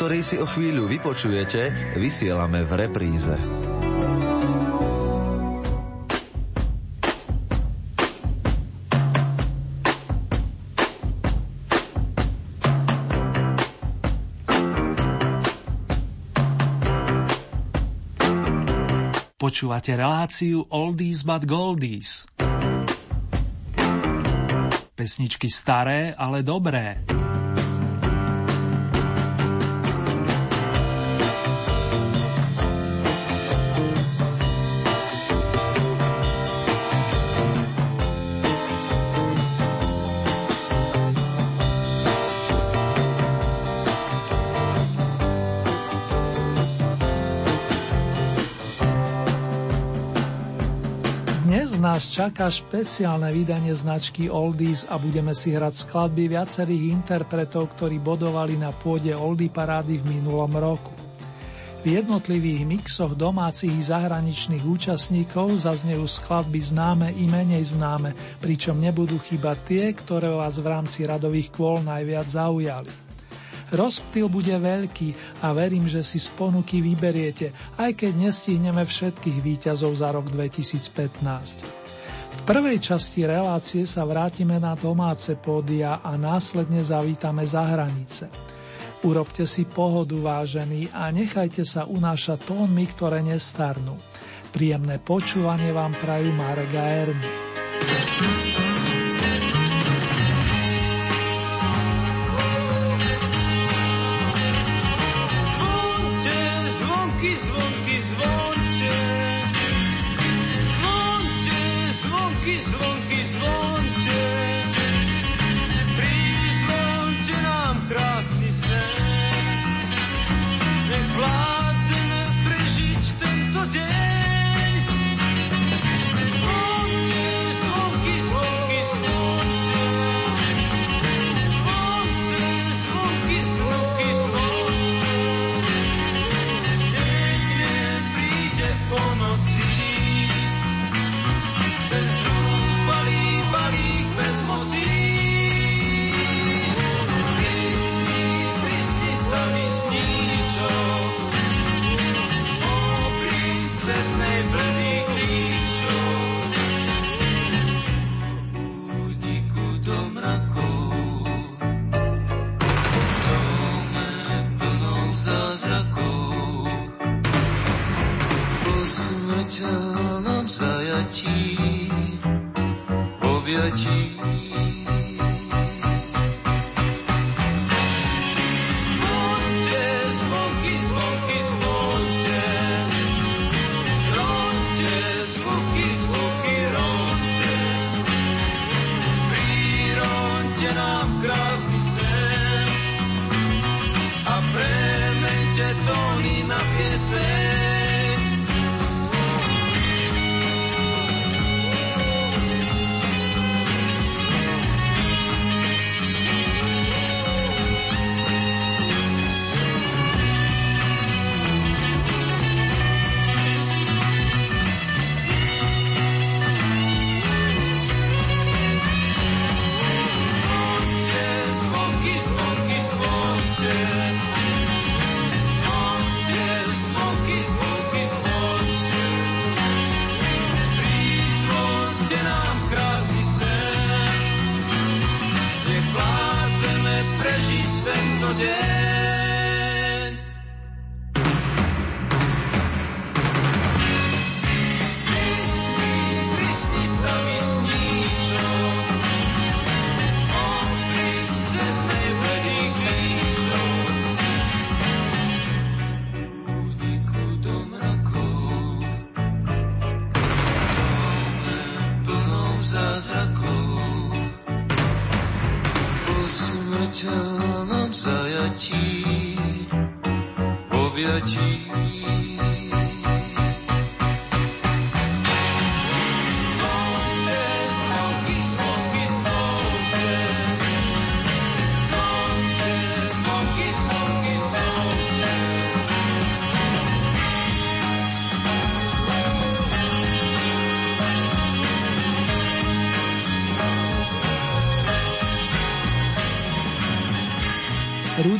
Ktorý si o chvíľu vypočujete, vysielame v repríze. Počúvate reláciu Oldies but Goldies. Pesničky staré, ale dobré. Nás čaká špeciálne vydanie značky Oldies a budeme si hrať skladby viacerých interpretov, ktorí bodovali na pôde Oldie parády v minulom roku. V jednotlivých mixoch domácich i zahraničných účastníkov zaznejú skladby známe i menej známe, pričom nebudú chýbať tie, ktoré vás v rámci radových kôl najviac zaujali. Rozptyl bude veľký a verím, že si z ponuky vyberiete, aj keď nestihneme všetkých výťazov za rok 2015. Prvej časti relácie sa vrátime na domáce pódia a následne zavítame za hranice. Urobte si pohodu, vážení, a nechajte sa unášať tónmi, ktoré nestarnú. Príjemné počúvanie vám prajú Marek a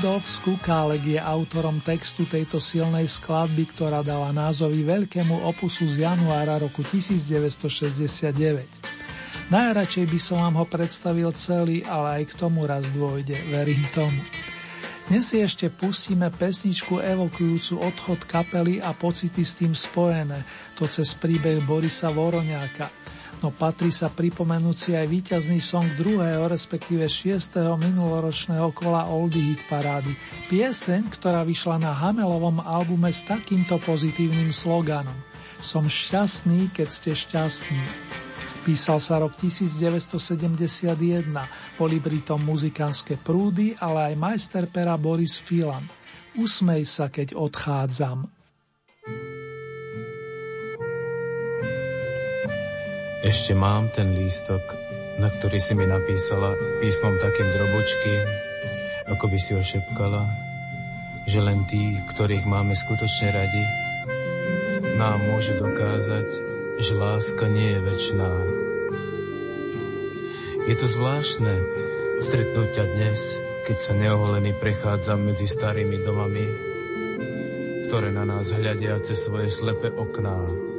Rudolf Skukálek je autorom textu tejto silnej skladby, ktorá dala názovy veľkému opusu z januára roku 1969. Najradšej by som vám ho predstavil celý, ale aj k tomu raz dôjde, verím tomu. Dnes si ešte pustíme pesničku evokujúcu odchod kapely a pocity s tým spojené, to cez príbeh Borisa Voroňáka – no patrí sa pripomenúť si aj víťazný song druhého, respektíve šiestého minuloročného kola Oldie Hit parády. Pieseň, ktorá vyšla na Hamelovom albume s takýmto pozitívnym sloganom. Som šťastný, keď ste šťastní. Písal sa rok 1971, boli pritom muzikánske prúdy, ale aj majster pera Boris Filan. Usmej sa, keď odchádzam. Ešte mám ten lístok, na ktorý si mi napísala písmom takým drobočkým, ako by si ošepkala, že len tí, ktorých máme skutočne radi, nám môžu dokázať, že láska nie je väčšiná. Je to zvláštne stretnúť ťa dnes, keď sa neoholený prechádzam medzi starými domami, ktoré na nás hľadia cez svoje slepe okná.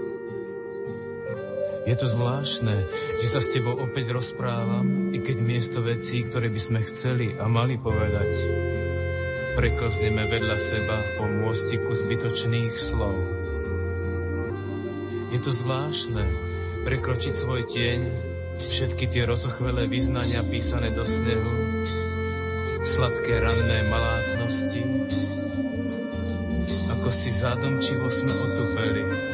Je to zvláštne, že sa s tebou opäť rozprávam, i keď miesto vecí, ktoré by sme chceli a mali povedať, preklzneme vedľa seba po môstiku zbytočných slov. Je to zvláštne prekročiť svoj tieň, všetky tie rozochvelé vyznania písané do snehu, sladké ranné malátnosti, ako si zádomčivo sme otupeli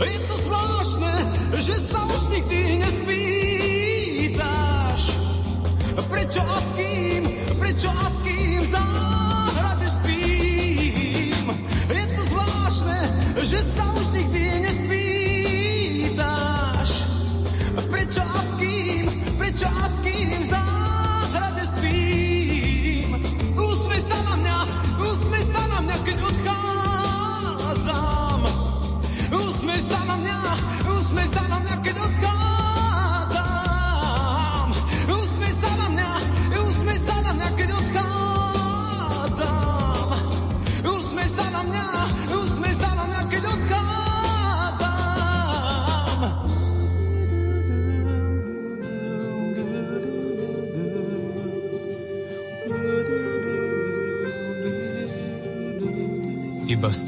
Je to zvláštne, že sa už nikdy nespýtaš, prečo a s kým, prečo a s kým záhrade spím. Je to zvláštne, že sa už nikdy nespýtaš, prečo a s kým, prečo a s kým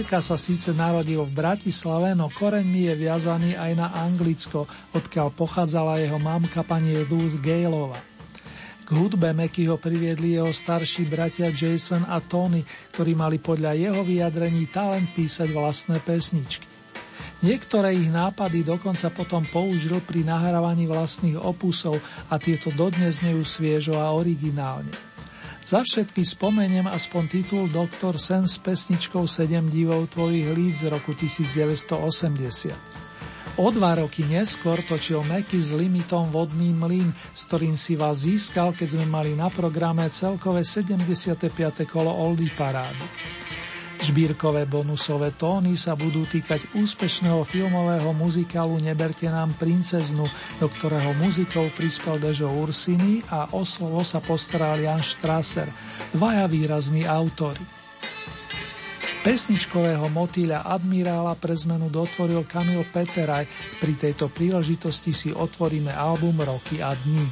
Žbírka sa síce narodil v Bratislave, no koreňmi je viazaný aj na Anglicko, odkiaľ pochádzala jeho mamka pani Ruth Galova. K hudbe Meky ho priviedli jeho starší bratia Jason a Tony, ktorí mali podľa jeho vyjadrení talent písať vlastné pesničky. Niektoré ich nápady dokonca potom použil pri nahrávaní vlastných opusov a tieto dodnes nejú sviežo a originálne. Za všetky spomeniem aspoň titul Doktor Sen s pesničkou 7 divov tvojich líc z roku 1980. O dva roky neskôr točil Meky s limitom Vodný mlyn, s ktorým si vás získal, keď sme mali na programe celkové 75. kolo Oldy parády. Žbírkové bonusové tóny sa budú týkať úspešného filmového muzikálu Neberte nám princeznu, do ktorého muzikou prispel Dežo Ursini a o slovo sa postaral Jan Strasser, dvaja výrazní autory. Pesničkového motýľa admirála pre zmenu dotvoril Kamil Peteraj, pri tejto príležitosti si otvoríme album Roky a dní.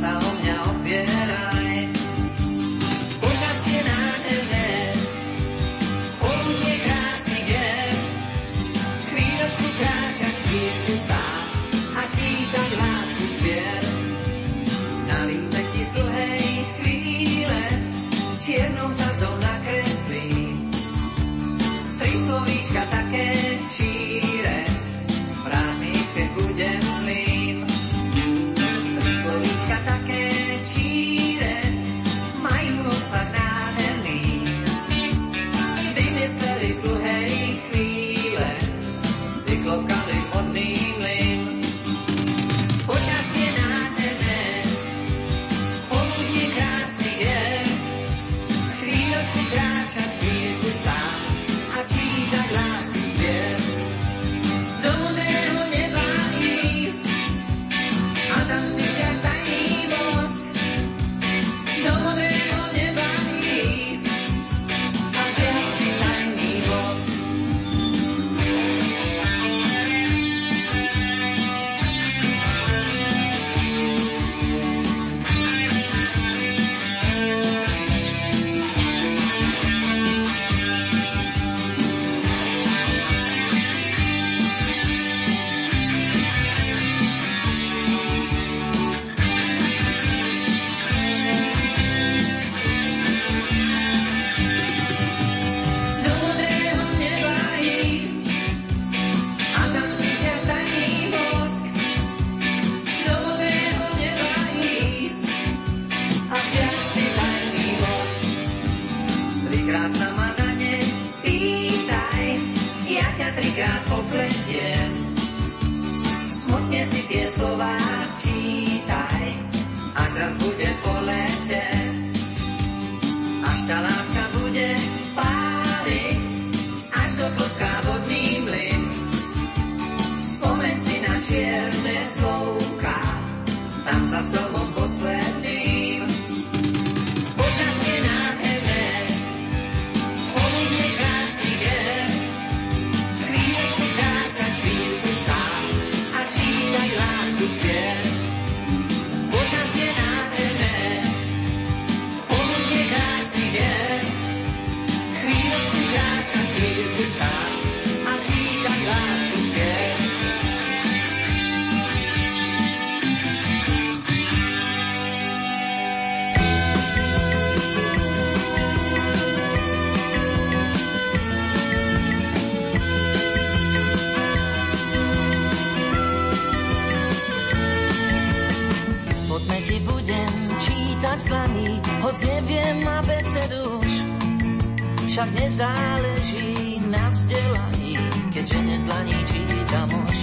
Tak dlaní, hoď neviem abecedu už. Však nezáleží na vzdelaní, keďže nezlaní čítam už.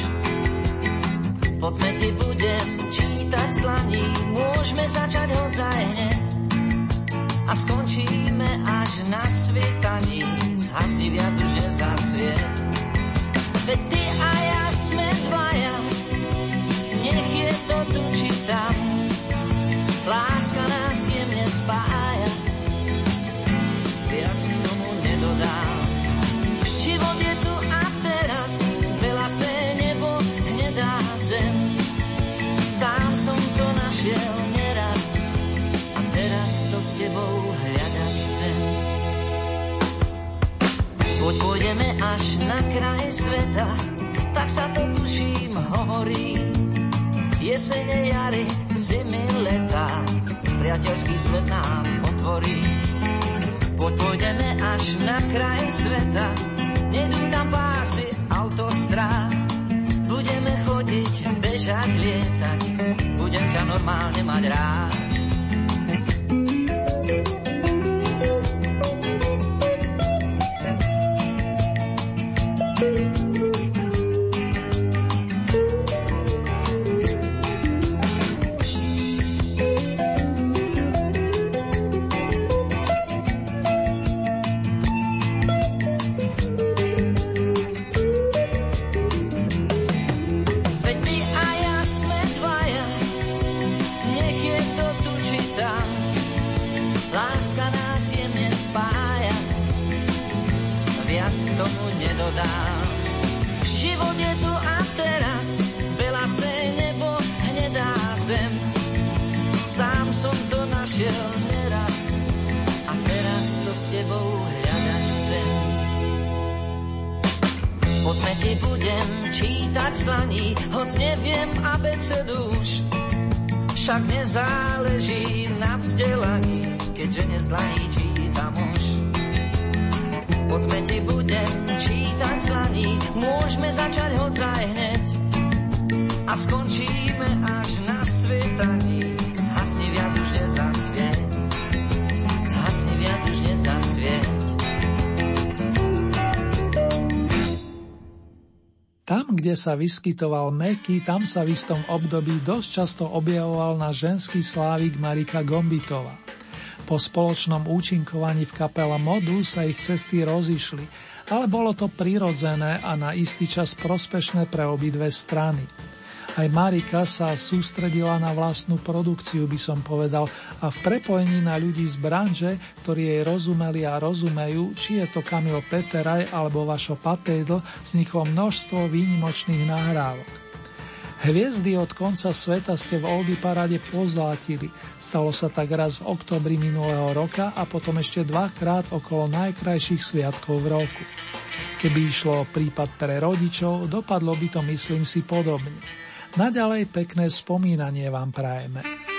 Poďme ti budem čítať z dlaní, môžeme začať hodzaj hneď. A skončíme až na svitaní, zhasni viac už nezasvie. Veď ty a ja sme dvaja, nech je to tu či tam. Láska nás jemne spája, viac k tomu nedodám. Život je tu a teraz, veľa se nebo nedá zem. Sám som to našiel neraz a teraz to s tebou hľadať chcem. Poď pôjdeme až na kraj sveta, tak sa to tuším hovorí. Jesene, jary, zimy, leta, priateľský svet nám otvorí. Poď pôjdeme až na kraj sveta, nedú tam pásy autostrád. Budeme chodiť, bežať, lietať, budem ťa normálne mať rád. Čítať z dlaní, hoc neviem abecedu už. Však nezáleží na vzdelaní, keďže nezlaní čítam už. Poďme ti budem čítať z dlaní, môžeme začať hodzaj hneď. A skončíme až na svetaní, zhasni viac už nezasvieť. Zhasni viac už nezasvieť. Tam, kde sa vyskytoval Meky, tam sa v istom období dosť často objavoval na ženský slávik Marika Gombitova. Po spoločnom účinkovaní v kapela Modu sa ich cesty rozišli, ale bolo to prirodzené a na istý čas prospešné pre obidve strany. Aj Marika sa sústredila na vlastnú produkciu, by som povedal, a v prepojení na ľudí z branže, ktorí jej rozumeli a rozumejú, či je to Kamil Peteraj alebo Vašo Patejdl, vzniklo množstvo výnimočných nahrávok. Hviezdy od konca sveta ste v Oldy parade pozlátili. Stalo sa tak raz v oktobri minulého roka a potom ešte dvakrát okolo najkrajších sviatkov v roku. Keby išlo o prípad pre rodičov, dopadlo by to myslím si podobne. Naďalej pekné spomínanie vám prajeme.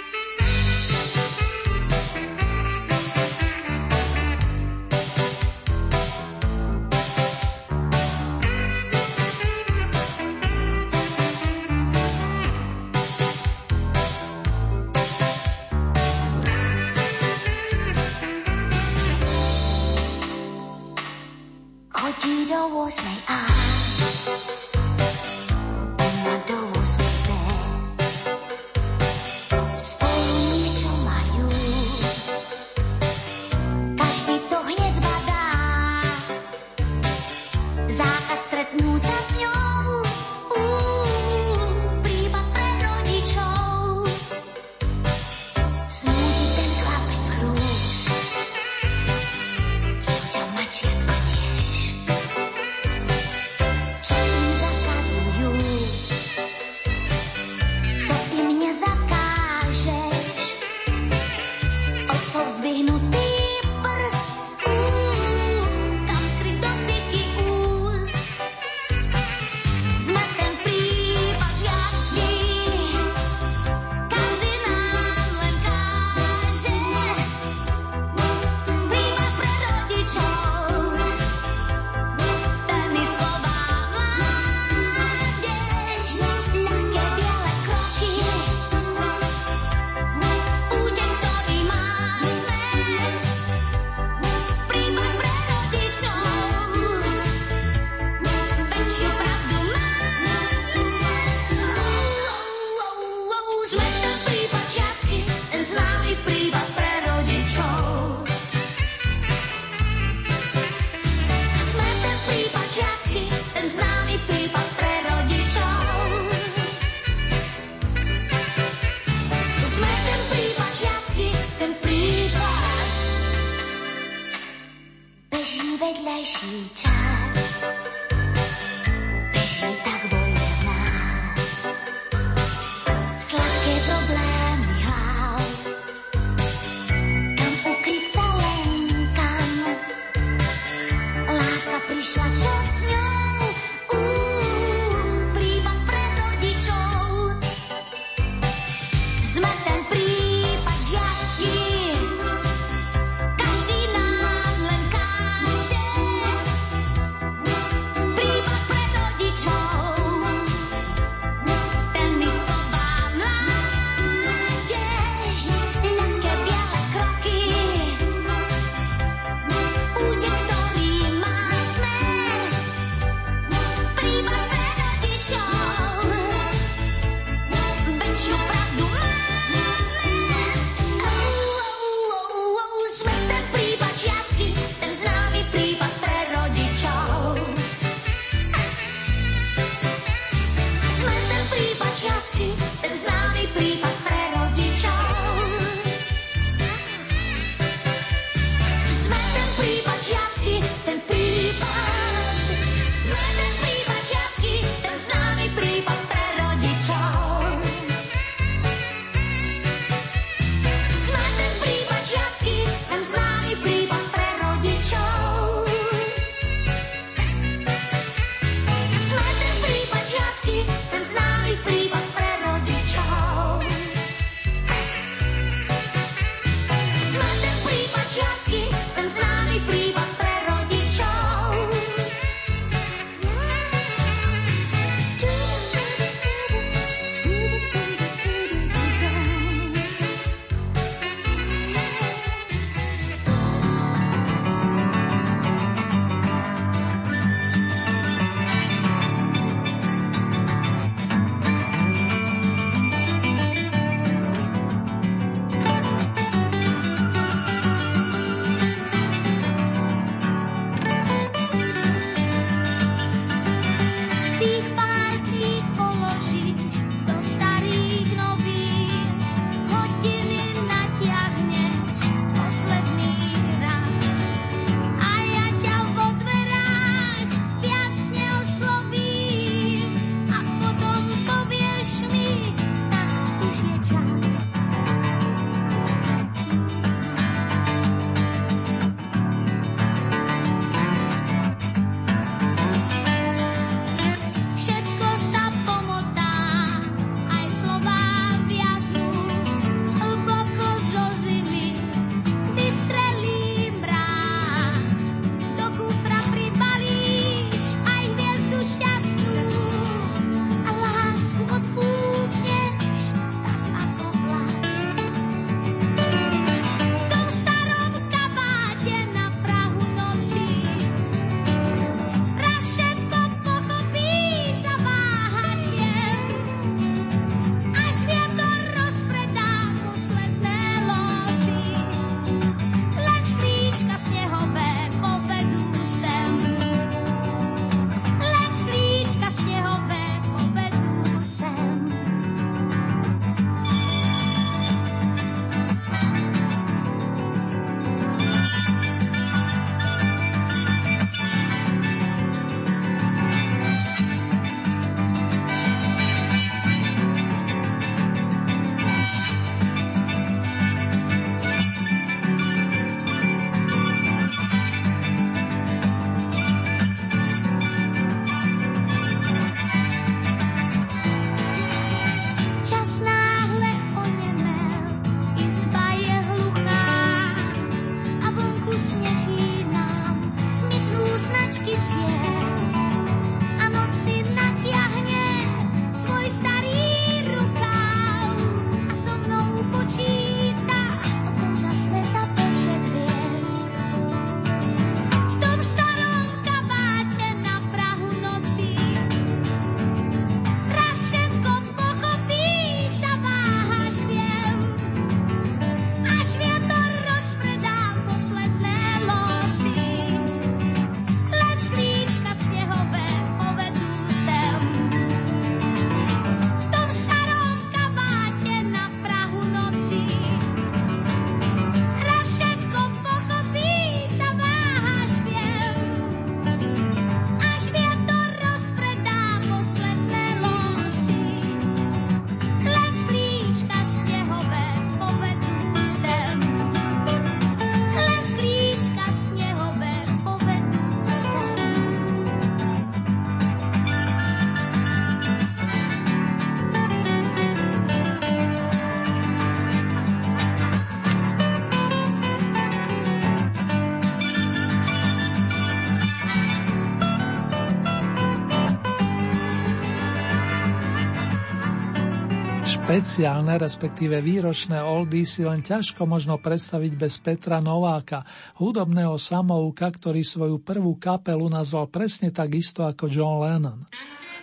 Špeciálne, respektíve výročné oldy si len ťažko možno predstaviť bez Petra Nováka, hudobného samouka, ktorý svoju prvú kapelu nazval presne tak isto ako John Lennon.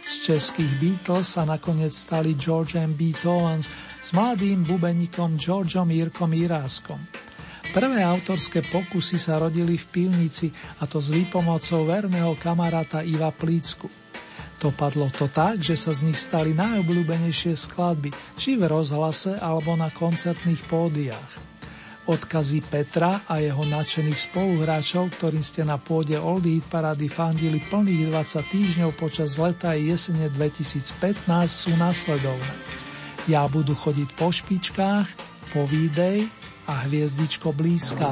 Z českých Beatles sa nakoniec stali George M. Beethovens s mladým bubenikom Georgeom Jirkom Iráskom. Prvé autorské pokusy sa rodili v pivnici a to s výpomocou verného kamaráta Iva Plícku. Dopadlo to tak, že sa z nich stali najobľúbenejšie skladby, či v rozhlase alebo na koncertných pódiách. Odkazy Petra a jeho nadšených spoluhráčov, ktorým ste na pôde Oldie Hit Parady fandili plných 20 týždňov počas leta a jesene 2015 sú nasledovné. Ja budu chodiť po špičkách, povídej a hviezdičko blízka.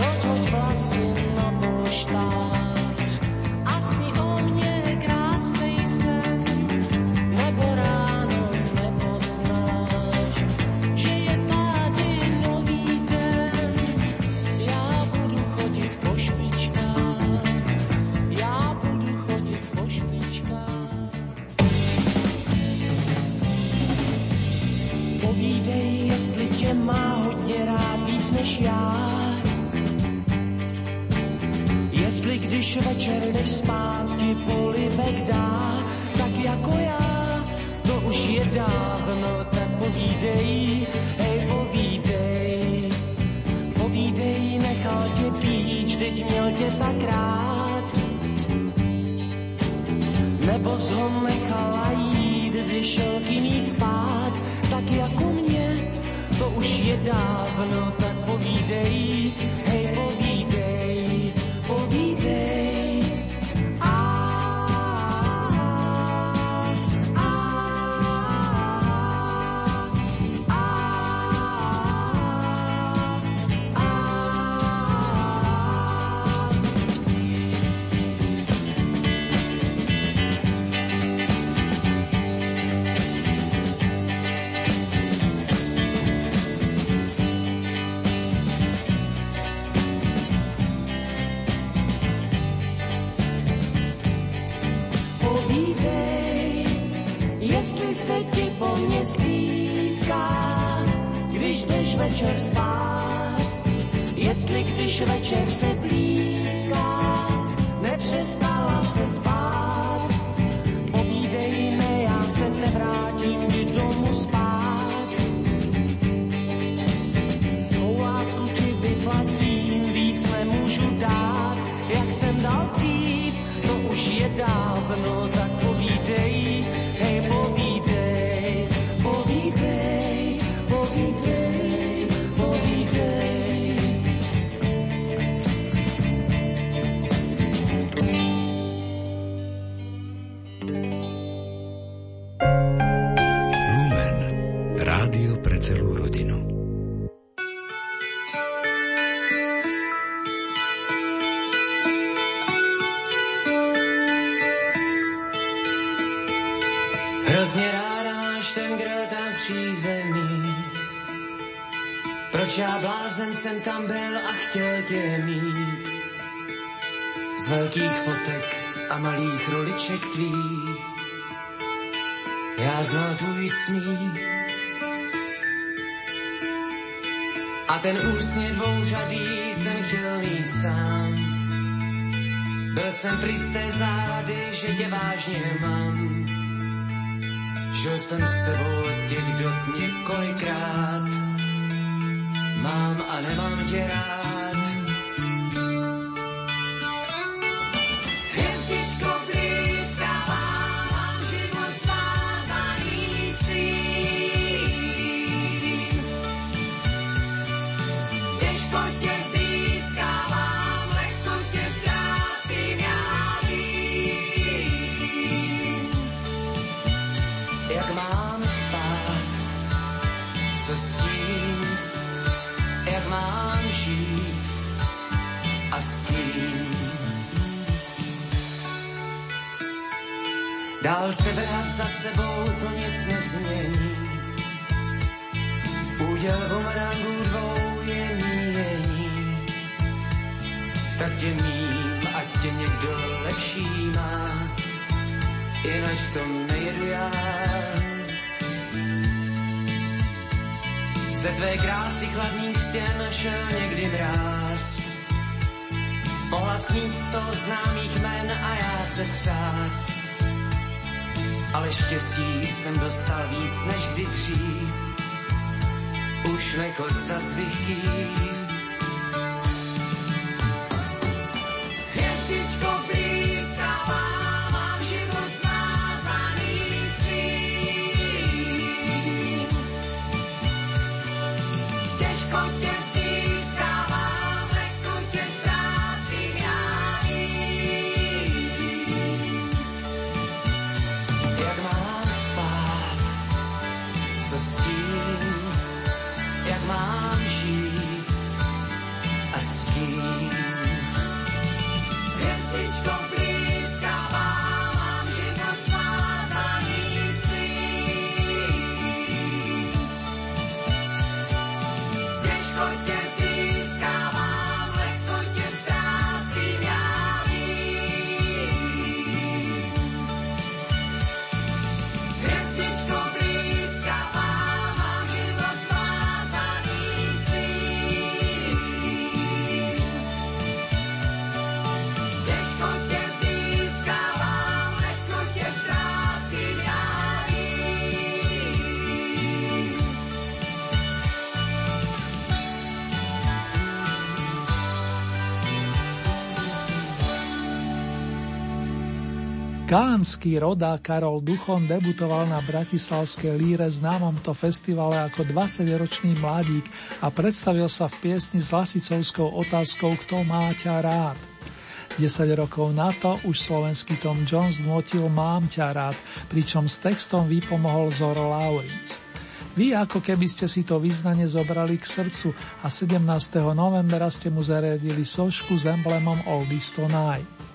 rozhoď vlasy na polštách. Jsem tam byl a chtěl tě mít? Z velkých fotek a malých roliček tvých já znal tvůj smích. A ten úsměv dvouřadý jsem chtěl mít sám. Byl jsem pryč z té zády, že tě vážně mám. Žil jsem s tebou od těch dob několikrát. Mám a nemám tě rád. Dál se vrát za sebou, to nic nezmění. Úděl bumerangů dvou je míjení. Tak tě mím, ať tě někdo lepší má, jinak tom nejedu já. Ze tvé krásy chladných stěn šel někdy mráz. Mohla smít sto známých men a já se třás ale štěstí jsem dostal víc než kdy dřív. Už nechoď za svých kýv, Kánsky rodá Karol Duchon debutoval na Bratislavskej líre známom to festivale ako 20-ročný mladík a predstavil sa v piesni s Lasicovskou otázkou Kto má ťa rád. 10 rokov na to už slovenský Tom Jones notil Mám ťa rád, pričom s textom vypomohol Zoro Laurinc. Vy ako keby ste si to význanie zobrali k srdcu a 17. novembra ste mu zariadili sošku s emblemom Oldies Tonight.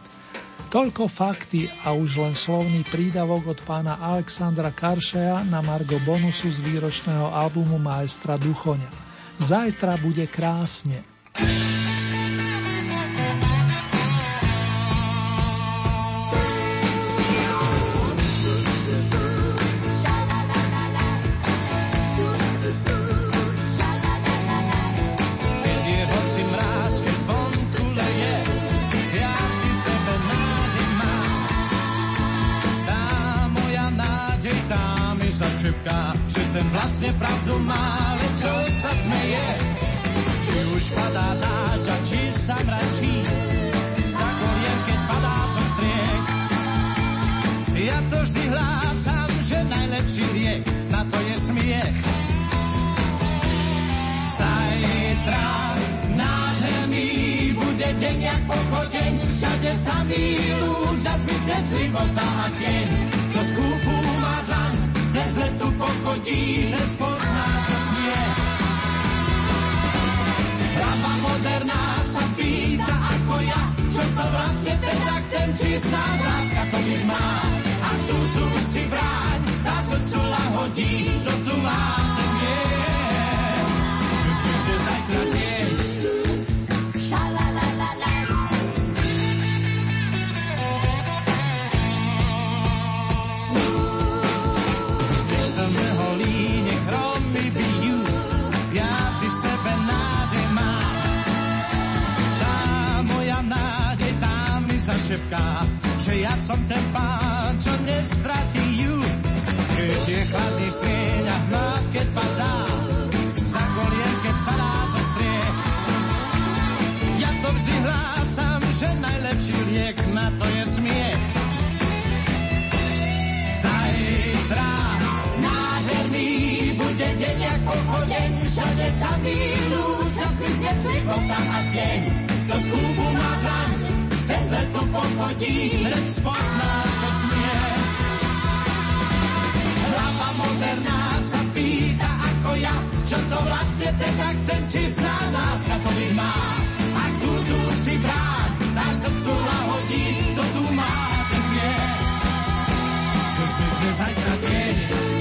Toľko fakty a už len slovný prídavok od pána Alexandra Karšeja na Margo bonusu z výročného albumu Maestra Duchoňa. Zajtra bude krásne. Sa milú, čas si a tieň. Do skúbu má dlaň, bez letu pochodí, hneď spozná, čo smie. Hlava moderná sa pýta ako ja, čo to vlastne teda chcem, či zná láska to by má. Ak tu, tu si bráň, tá srdcu lahodí, kto tu má, ten vie. Že sme zajtra tieň.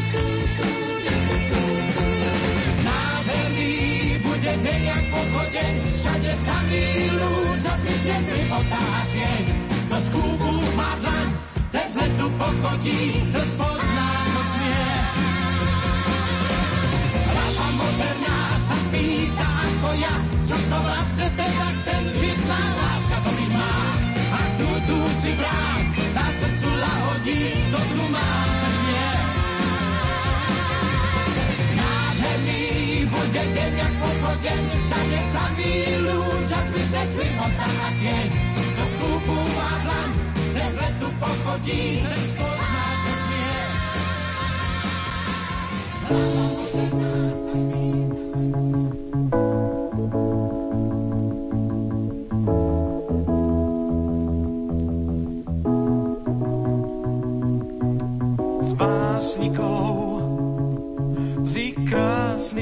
Všade sa milú, čas myslieť slipotá a tieň. To z kúbu má dlaň, bez letu pochodí, to spozná, čo smie. Hlava moderná sa pýta ako ja, čo to vlastne teda chcem, či zná láska to mi má. Ak tu, tu si bráň, tá srdcu lahodí, dobrú má, ten bude deň jak pochodeň, všade sa milú, čas myslieť slipota a tieň. To skúpu má dlan, bez letu pochodí, bez pozná, čo smie. z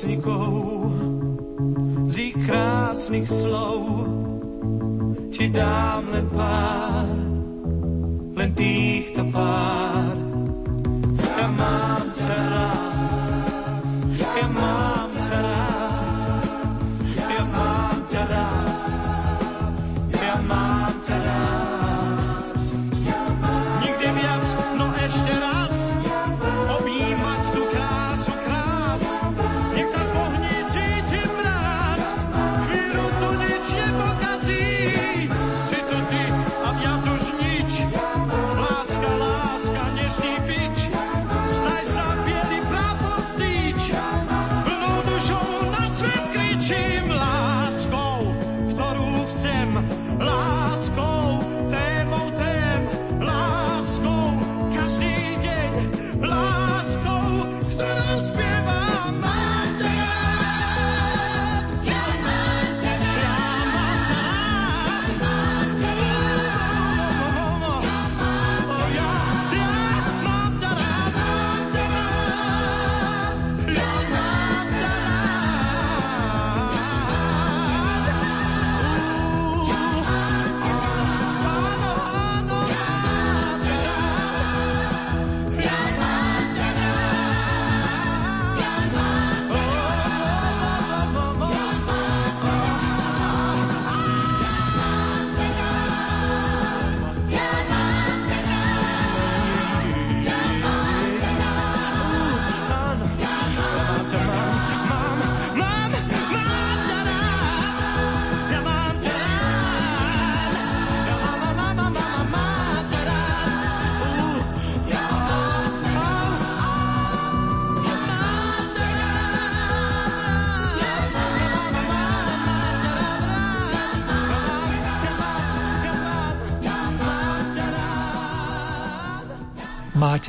Básnikov, z ich krásnych slov ti dám len pár,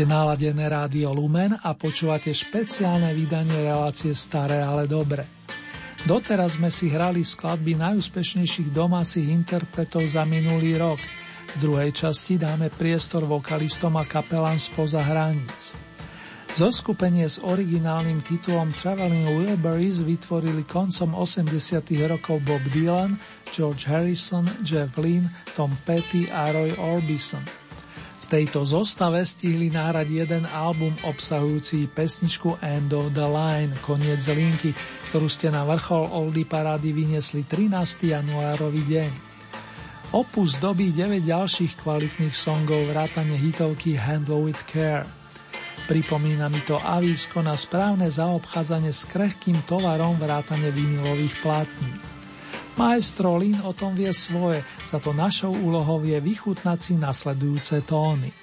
Máte naladené rádio Lumen a počúvate špeciálne vydanie relácie Staré, ale dobre. Doteraz sme si hrali skladby najúspešnejších domácich interpretov za minulý rok. V druhej časti dáme priestor vokalistom a kapelám spoza hraníc. Zoskupenie s originálnym titulom Traveling Wilburys vytvorili koncom 80. rokov Bob Dylan, George Harrison, Jeff Lynne, Tom Petty a Roy Orbison – tejto zostave stihli náhrať jeden album obsahujúci pesničku End of the Line, koniec linky, ktorú ste na vrchol Oldy parády vyniesli 13. januárový deň. Opus dobí 9 ďalších kvalitných songov vrátane hitovky Handle with Care. Pripomína mi to avísko na správne zaobchádzanie s krehkým tovarom vrátane vinilových plátní. Maestro Lin o tom vie svoje, za to našou úlohou je vychutnať si nasledujúce tóny.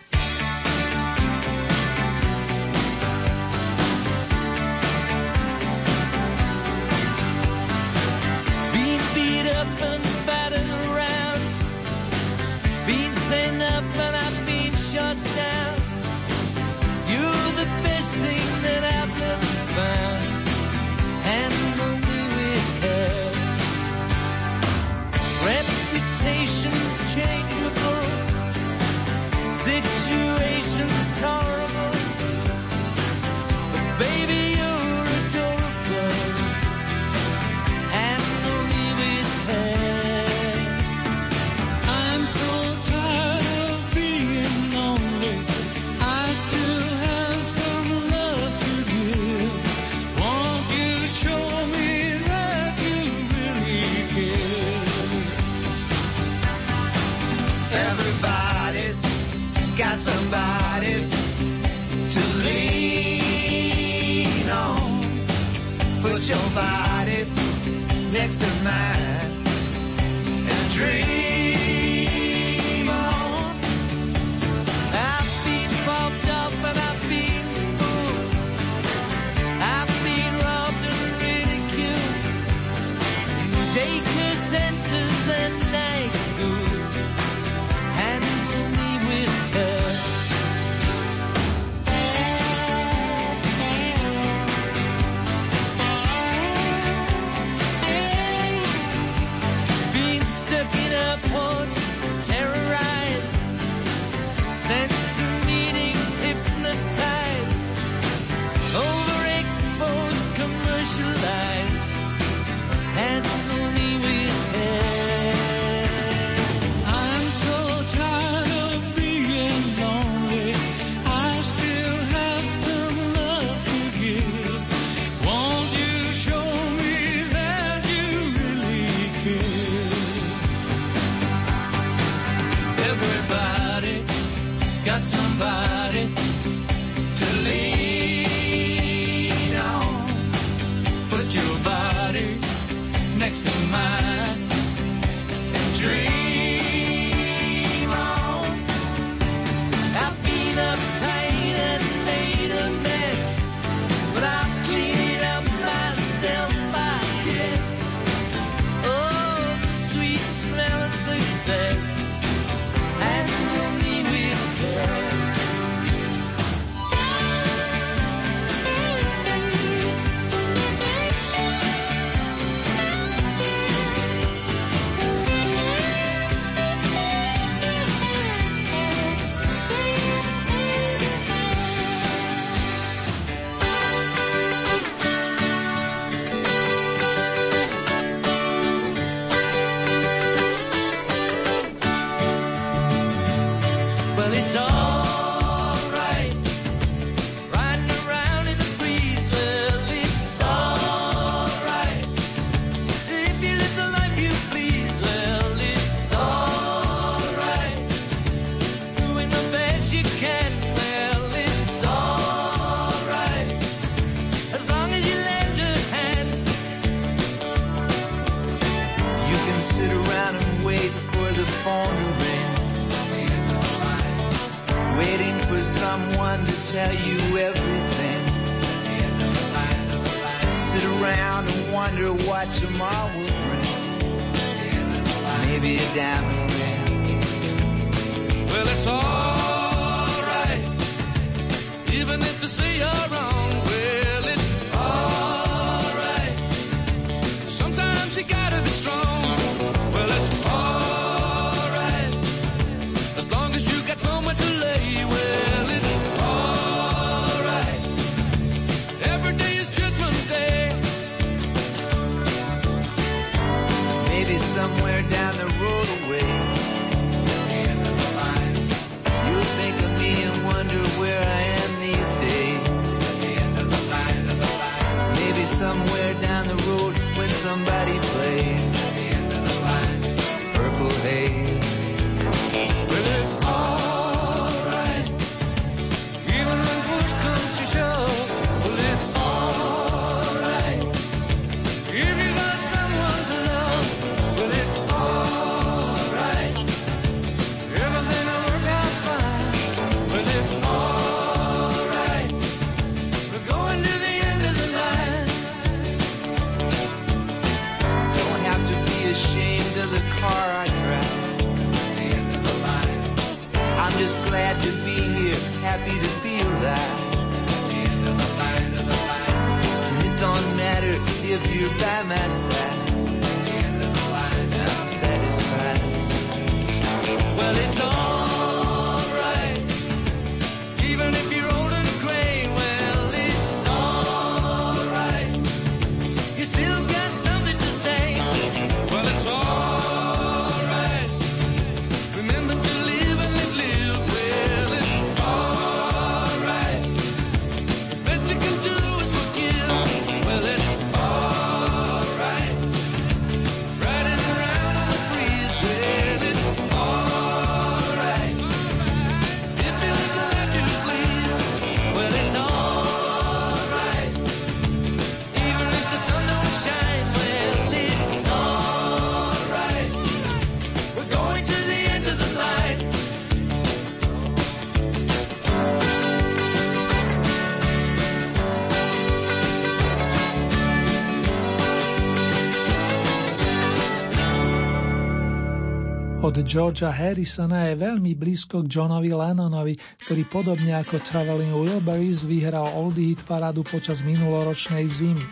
Georgia Harrisona je veľmi blízko k Johnovi Lennonovi, ktorý podobne ako Traveling Wilburys vyhral Oldie Hit parádu počas minuloročnej zimy.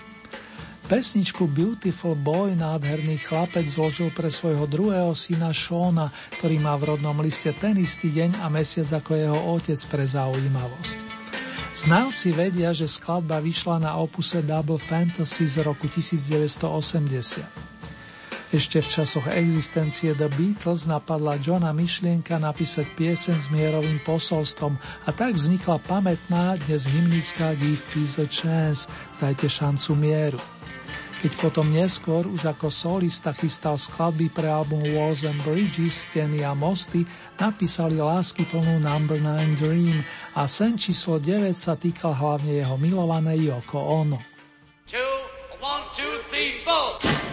Pesničku Beautiful Boy, nádherný chlapec, zložil pre svojho druhého syna Shona, ktorý má v rodnom liste ten istý deň a mesiac ako jeho otec pre zaujímavosť. Znalci vedia, že skladba vyšla na opuse Double Fantasy z roku 1980. Ešte v časoch existencie The Beatles napadla Johna myšlienka napísať piesen s mierovým posolstvom a tak vznikla pamätná dnes hymnická Give Peace a Chance, dajte šancu mieru. Keď potom neskôr už ako solista chystal skladby pre album Walls and Bridges, Steny a mosty, napísali lásky plnú Number 9 Dream a sen číslo 9 sa týkal hlavne jeho milovanej Yoko Ono. Two, one, two, three, four.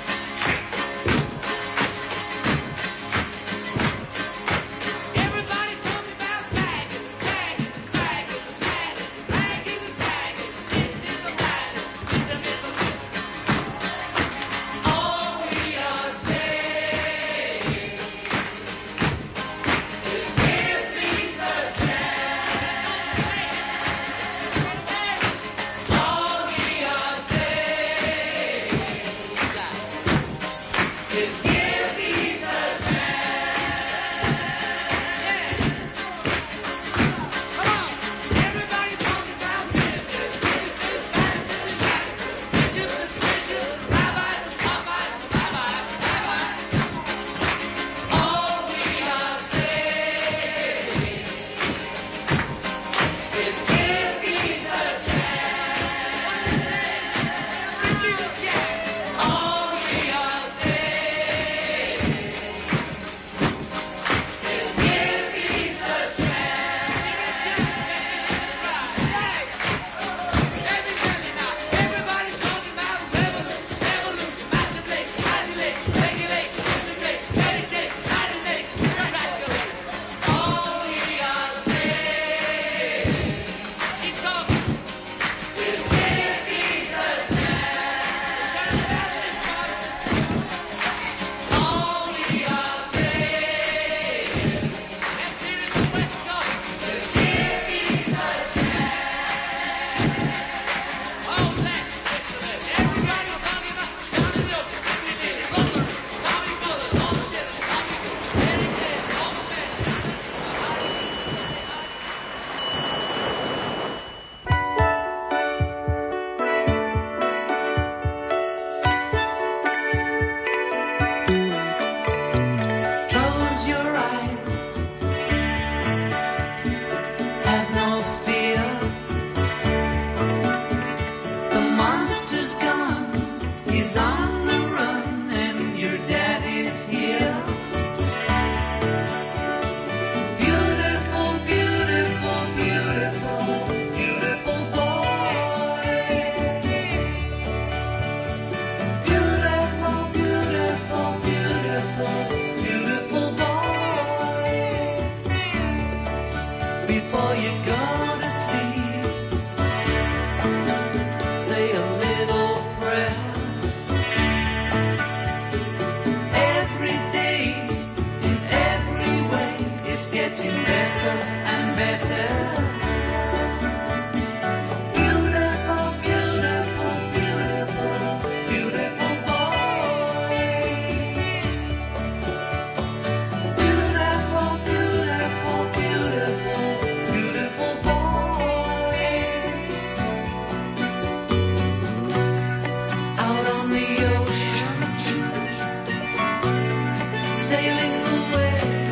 Away.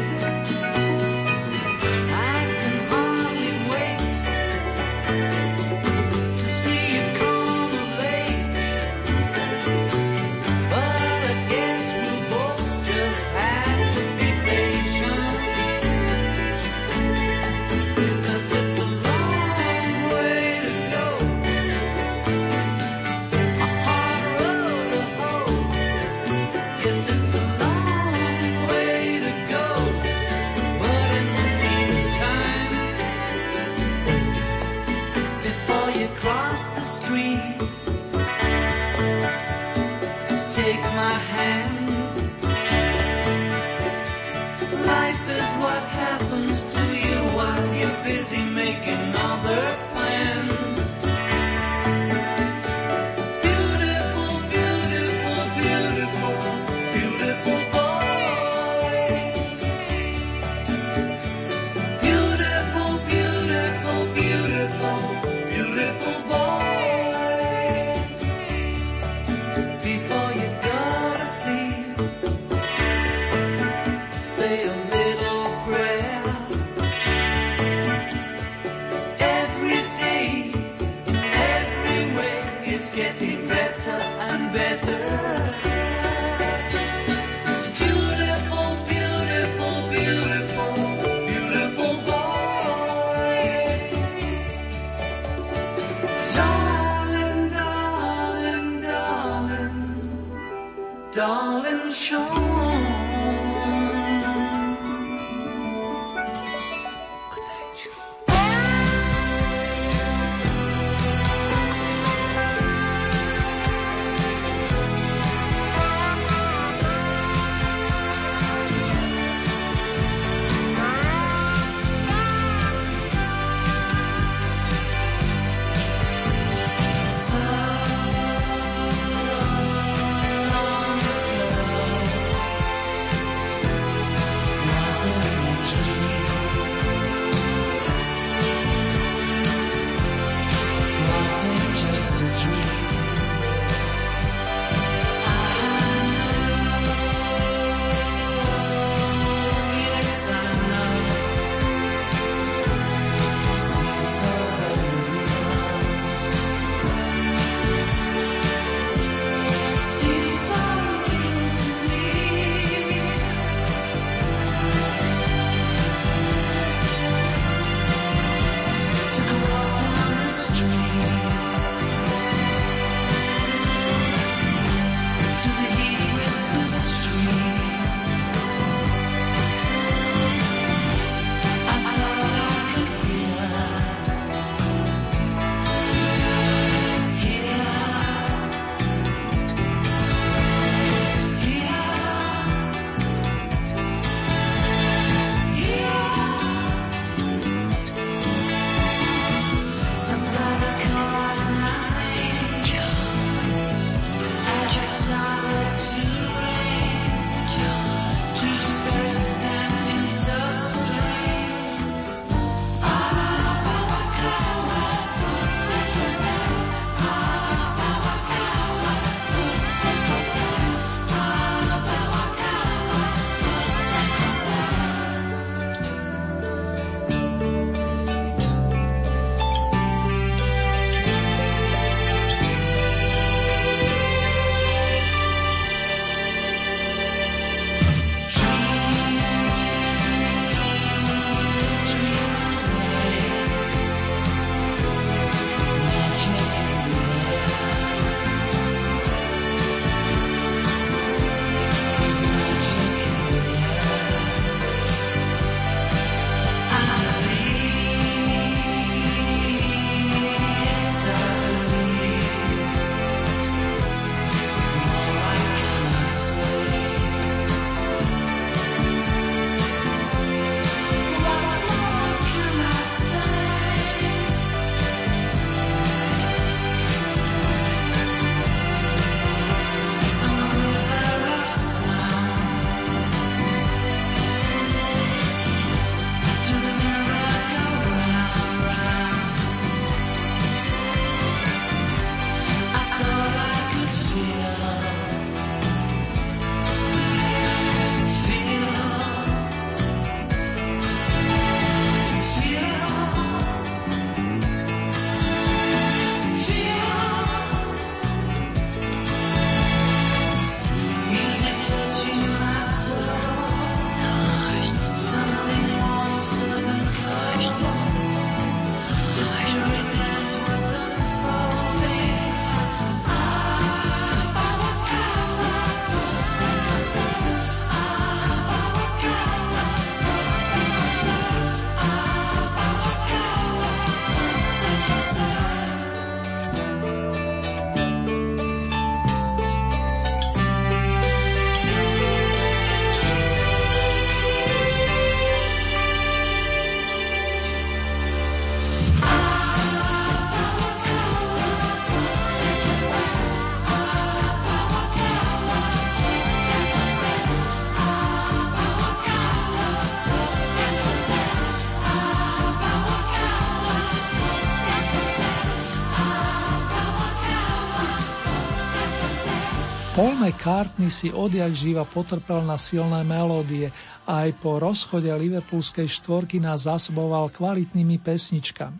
McCartney si odjak živa potrpel na silné melódie a aj po rozchode liverpoolskej štvorky nás zásoboval kvalitnými pesničkami.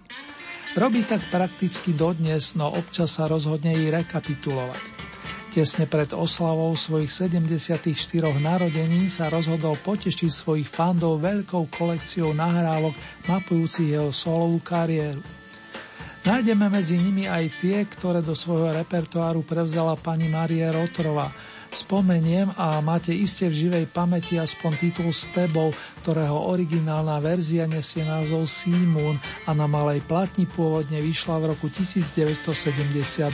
Robí tak prakticky dodnes, no občas sa rozhodne i rekapitulovať. Tesne pred oslavou svojich 74 narodení sa rozhodol potešiť svojich fandov veľkou kolekciou nahrávok mapujúcich jeho solovú kariéru. Nájdeme medzi nimi aj tie, ktoré do svojho repertoáru prevzala pani Marie Rotrova. Spomeniem a máte iste v živej pamäti aspoň titul s tebou, ktorého originálna verzia nesie názov Simon a na malej platni pôvodne vyšla v roku 1972.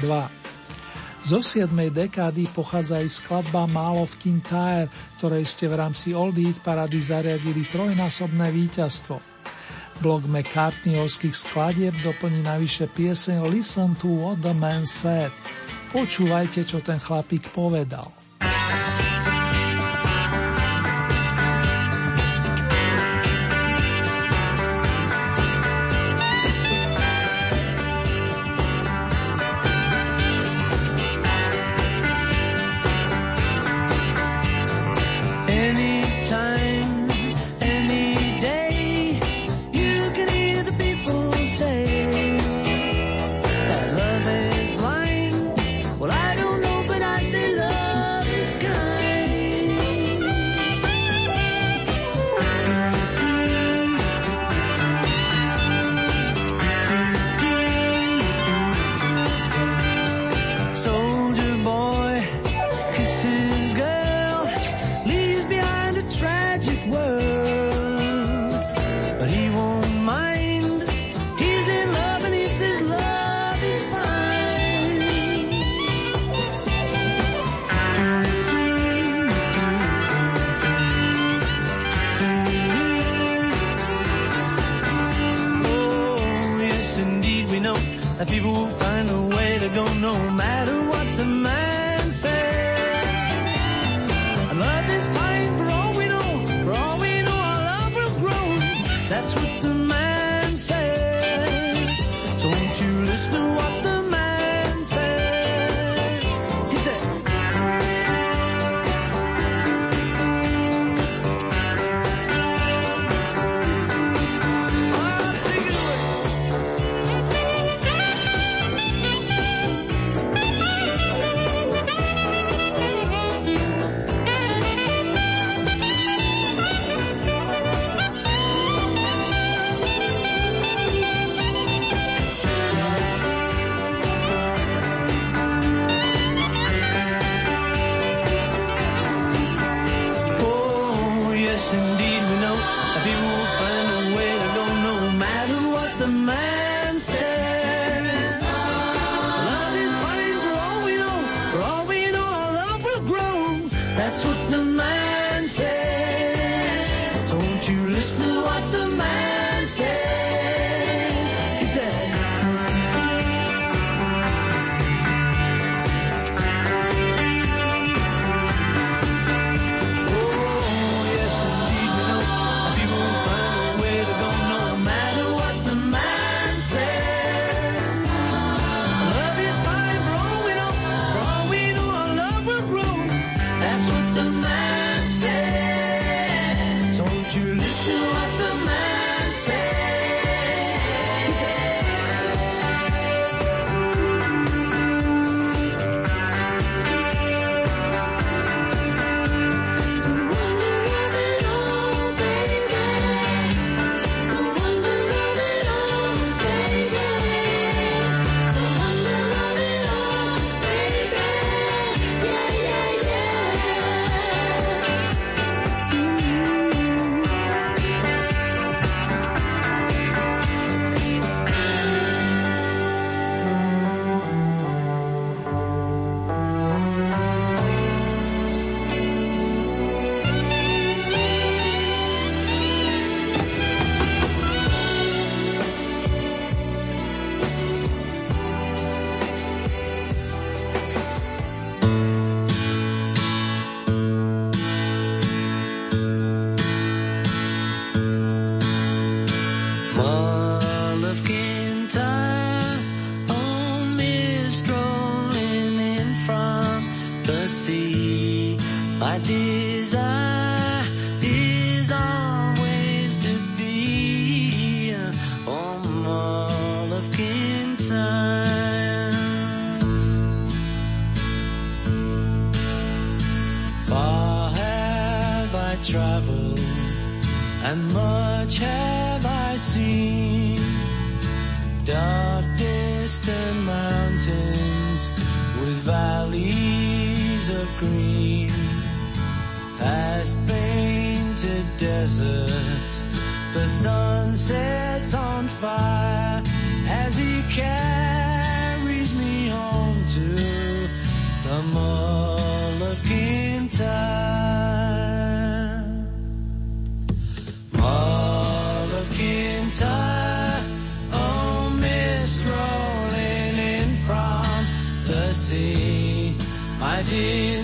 Zo 7. dekády pochádza aj skladba Málo v Kintyre, ktorej ste v rámci Old Heat parady zariadili trojnásobné víťazstvo. Blok McCartneyovských skladieb doplní navyše pieseň Listen to what the man said. Počúvajte, čo ten chlapík povedal. and much have I seen. Dark distant mountains with valleys of green, past painted deserts, the sun sets on fire as he carries me home to the Molokintai. is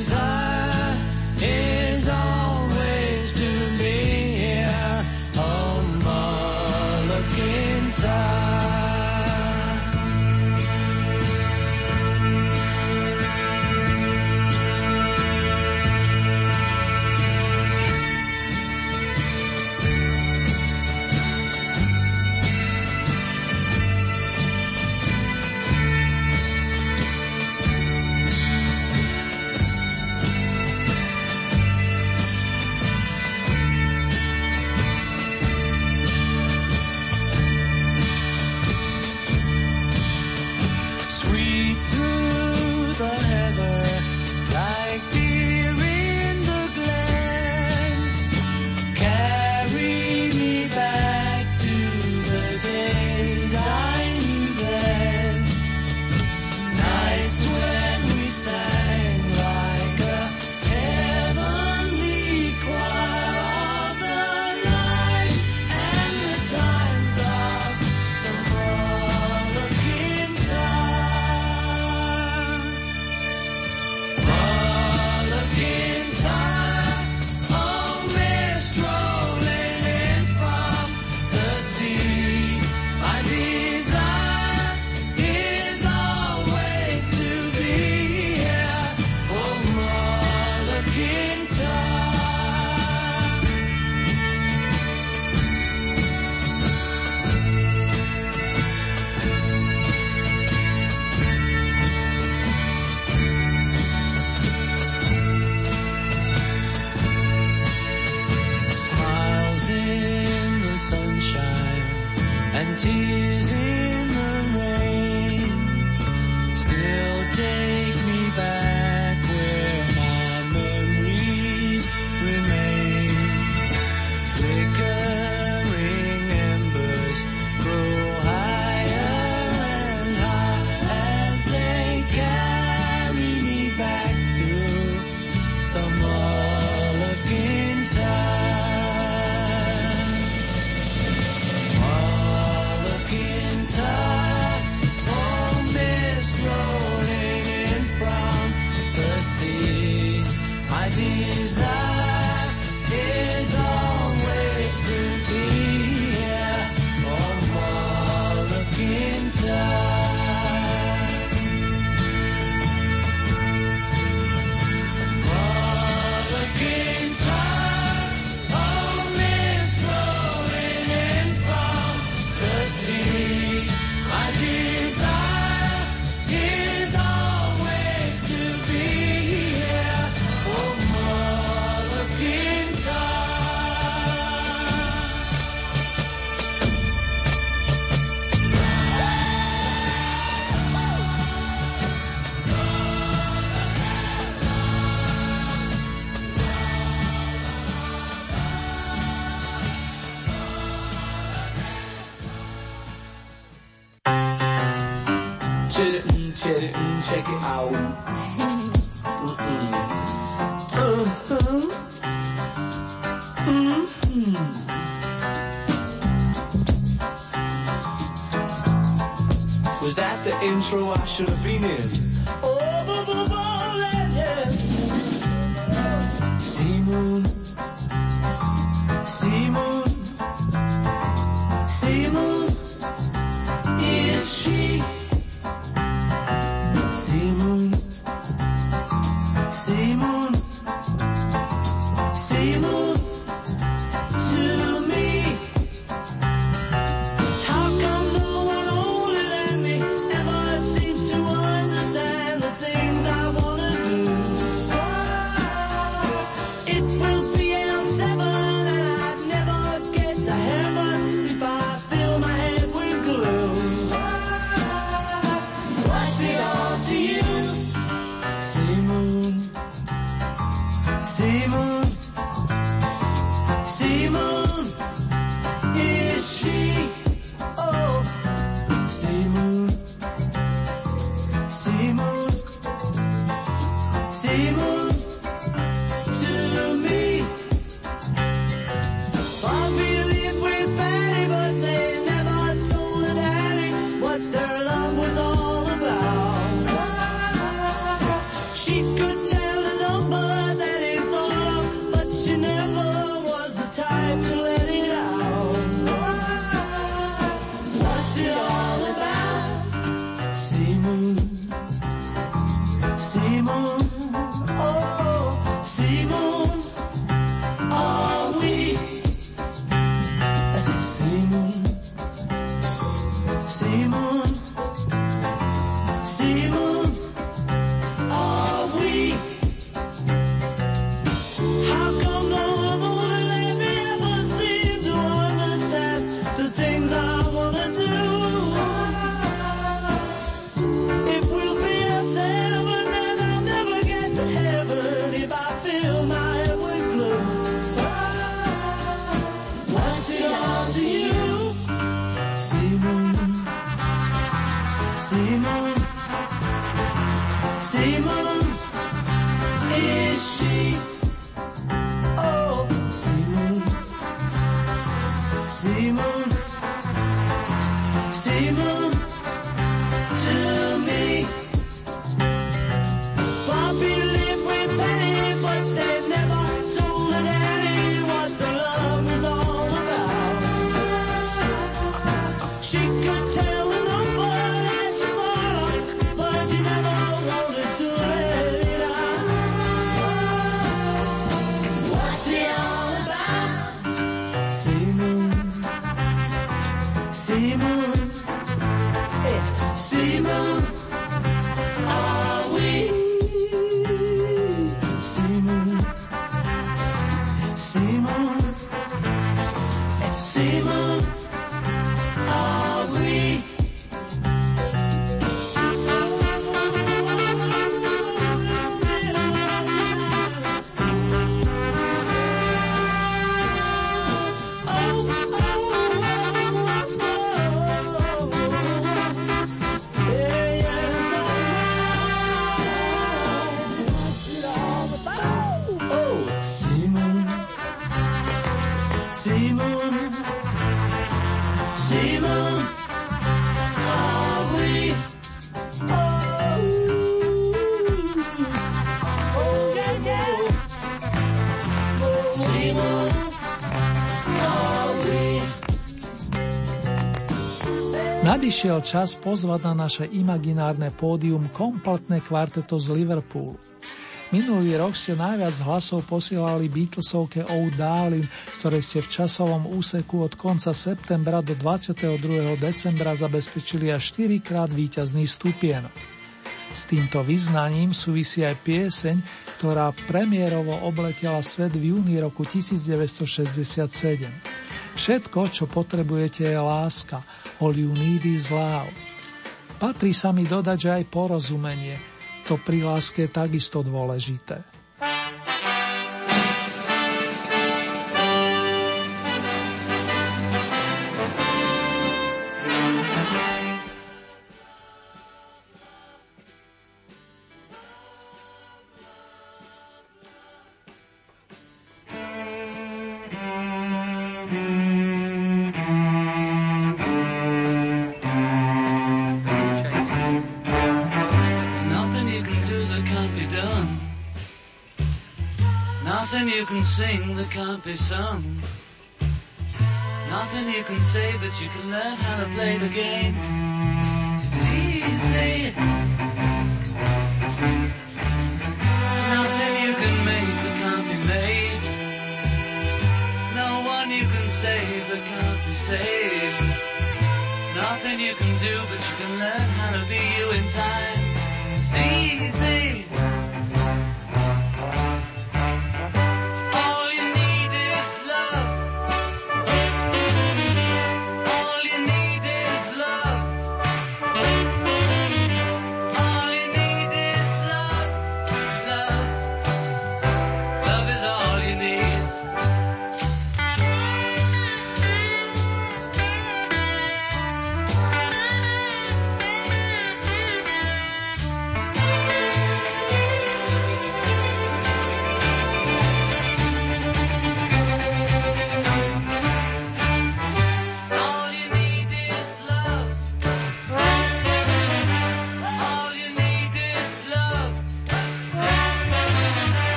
easy. 寂寞 Nadišiel čas pozvať na naše imaginárne pódium kompletné kvarteto z Liverpoolu. Minulý rok ste najviac hlasov posielali Beatlesovke O Darling, ktoré ste v časovom úseku od konca septembra do 22. decembra zabezpečili až 4 krát víťazný stupienok. S týmto vyznaním súvisí aj pieseň, ktorá premiérovo obletela svet v júni roku 1967. Všetko, čo potrebujete, je láska – All you need is love. Patrí sa mi dodať, že aj porozumenie, to pri láske je takisto dôležité. be sung. Nothing you can say, but you can learn how to play the game.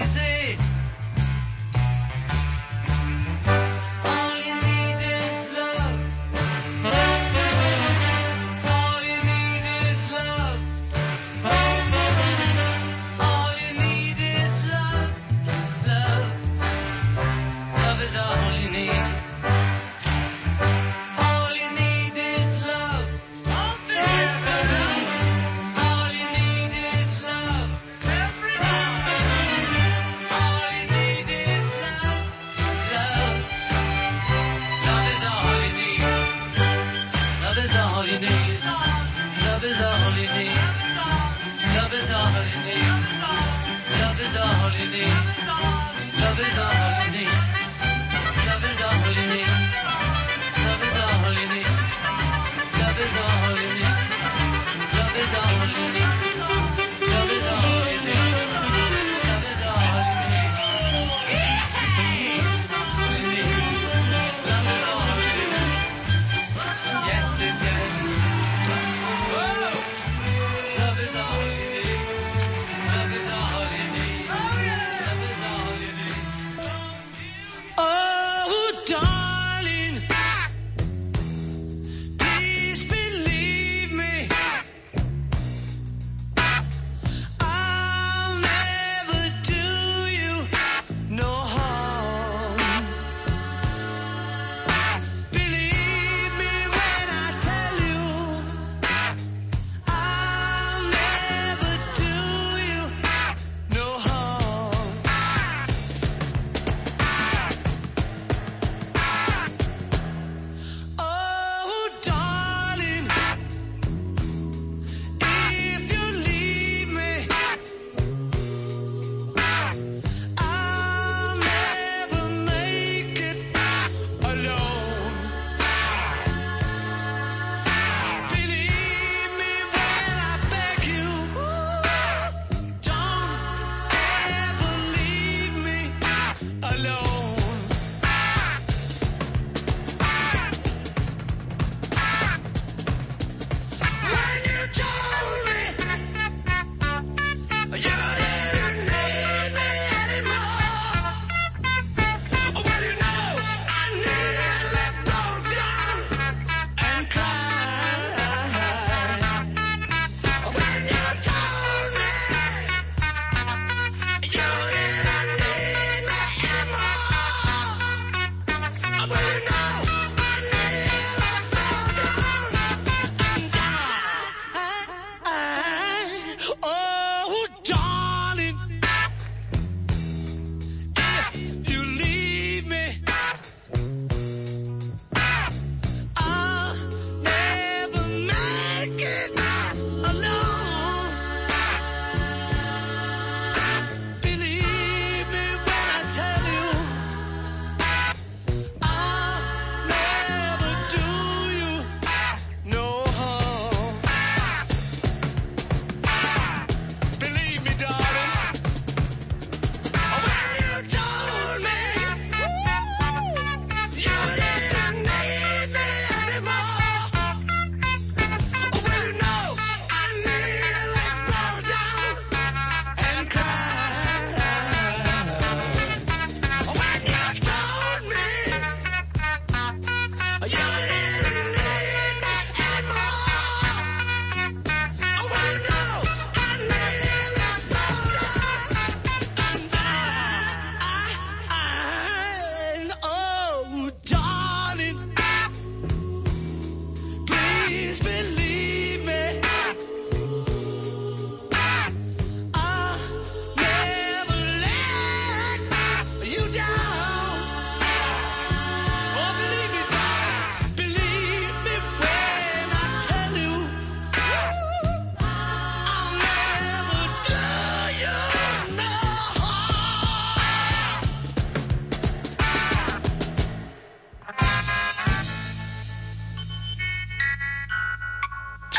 Easy.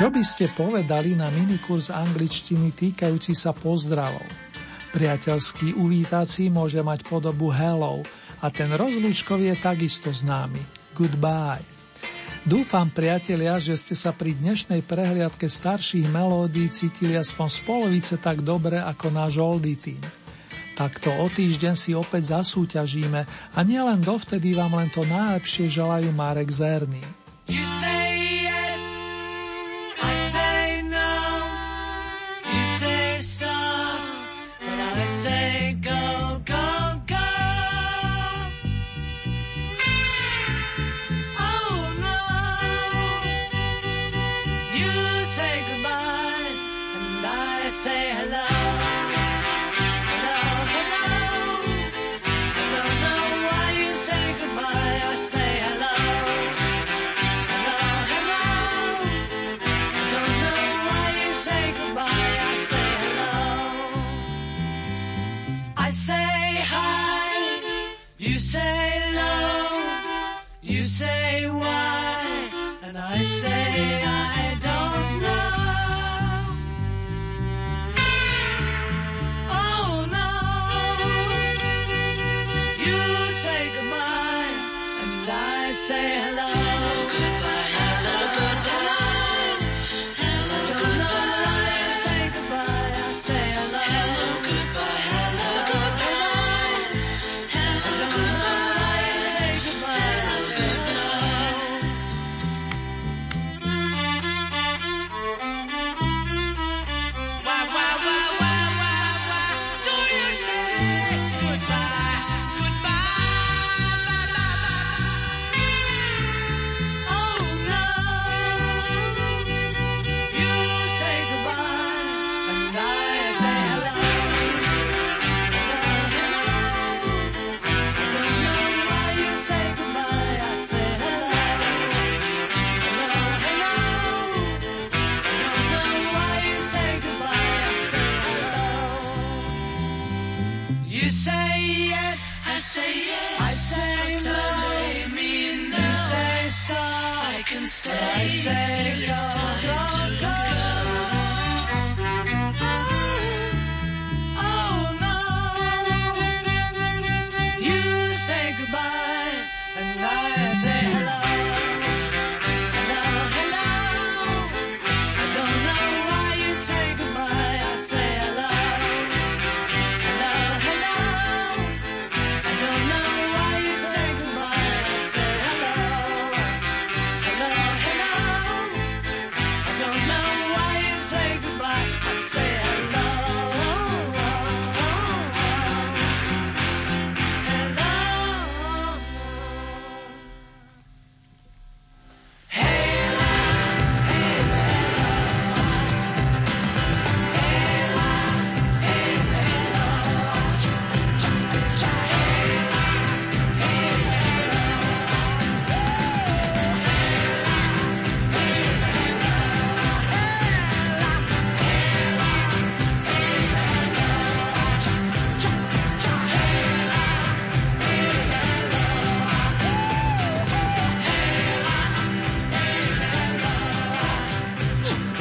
Čo by ste povedali na minikurs angličtiny týkajúci sa pozdravov? Priateľský uvítací môže mať podobu hello a ten rozlúčkový je takisto známy. Goodbye. Dúfam, priatelia, že ste sa pri dnešnej prehliadke starších melódií cítili aspoň z polovice tak dobre ako náš oldie team. Takto o týždeň si opäť zasúťažíme a nielen dovtedy vám len to najlepšie želajú Marek Zerný.